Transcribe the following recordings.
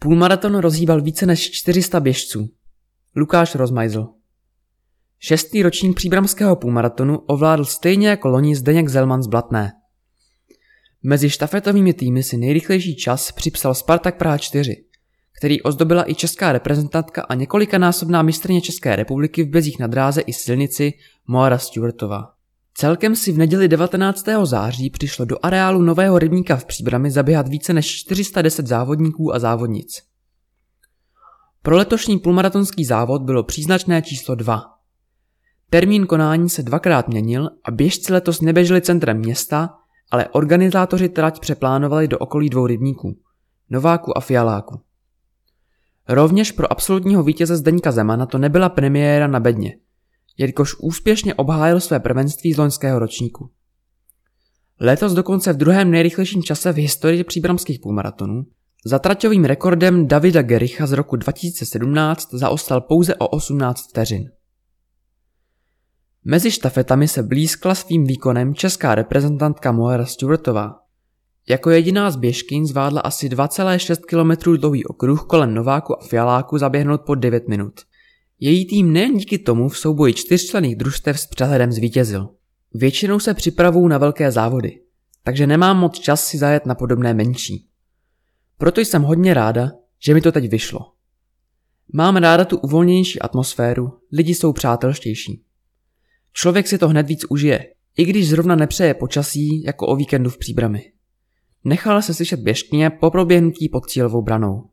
Půlmaraton rozhýbal více než 400 běžců. Lukáš Rozmajzl Šestý ročník příbramského půlmaratonu ovládl stejně jako loni Zdeněk Zelman z Blatné. Mezi štafetovými týmy si nejrychlejší čas připsal Spartak Praha 4, který ozdobila i česká reprezentantka a několikanásobná mistrně České republiky v bezích na dráze i silnici Moara Stewartová. Celkem si v neděli 19. září přišlo do areálu Nového rybníka v Příbrami zaběhat více než 410 závodníků a závodnic. Pro letošní půlmaratonský závod bylo příznačné číslo 2. Termín konání se dvakrát měnil a běžci letos neběželi centrem města, ale organizátoři trať přeplánovali do okolí dvou rybníků, Nováku a Fialáku. Rovněž pro absolutního vítěze Zdeňka Zemana to nebyla premiéra na bedně, jelikož úspěšně obhájil své prvenství z loňského ročníku. Letos dokonce v druhém nejrychlejším čase v historii příbramských půlmaratonů za traťovým rekordem Davida Gericha z roku 2017 zaostal pouze o 18 vteřin. Mezi štafetami se blízkla svým výkonem česká reprezentantka Moira Stewartová. Jako jediná z běžkyň zvládla asi 2,6 km dlouhý okruh kolem Nováku a Fialáku zaběhnout po 9 minut. Její tým nejen díky tomu v souboji čtyřčlených družstev s přehledem zvítězil. Většinou se připravují na velké závody, takže nemám moc čas si zajet na podobné menší. Proto jsem hodně ráda, že mi to teď vyšlo. Mám ráda tu uvolněnější atmosféru, lidi jsou přátelštější. Člověk si to hned víc užije, i když zrovna nepřeje počasí jako o víkendu v příbrami. Nechala se slyšet běžkyně po proběhnutí pod cílovou branou.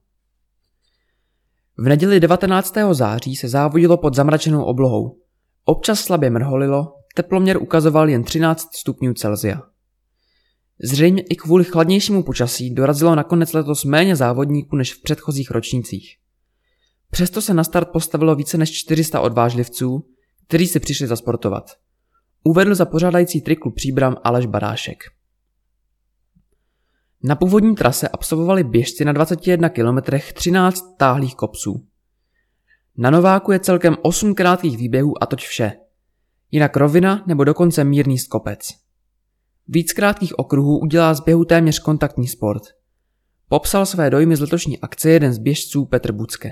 V neděli 19. září se závodilo pod zamračenou oblohou. Občas slabě mrholilo, teploměr ukazoval jen 13 stupňů Celsia. Zřejmě i kvůli chladnějšímu počasí dorazilo nakonec letos méně závodníků než v předchozích ročnících. Přesto se na start postavilo více než 400 odvážlivců, kteří si přišli zasportovat. Uvedl za pořádající triklu příbram Aleš Barášek. Na původní trase absolvovali běžci na 21 km 13 táhlých kopců. Na Nováku je celkem 8 krátkých výběhů a toť vše. Jinak rovina nebo dokonce mírný skopec. Víc krátkých okruhů udělá z běhu téměř kontaktní sport. Popsal své dojmy z letošní akce jeden z běžců Petr Bucke.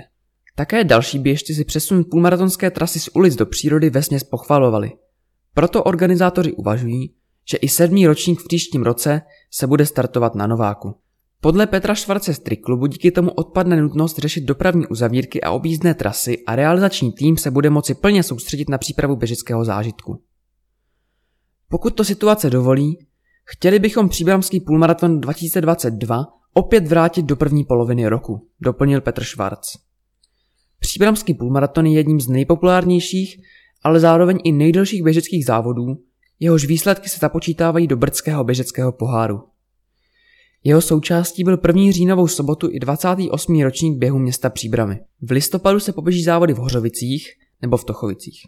Také další běžci si přesun půlmaratonské trasy z ulic do přírody vesměs pochvalovali. Proto organizátoři uvažují, že i sedmý ročník v příštím roce se bude startovat na Nováku. Podle Petra Švarce z Triklubu díky tomu odpadne nutnost řešit dopravní uzavírky a objízdné trasy a realizační tým se bude moci plně soustředit na přípravu běžického zážitku. Pokud to situace dovolí, chtěli bychom příbramský půlmaraton 2022 opět vrátit do první poloviny roku, doplnil Petr Švarc. Příbramský půlmaraton je jedním z nejpopulárnějších, ale zároveň i nejdelších běžeckých závodů, jehož výsledky se započítávají do brdského běžeckého poháru. Jeho součástí byl první říjnovou sobotu i 28. ročník běhu města Příbramy. V listopadu se poběží závody v Hořovicích nebo v Tochovicích.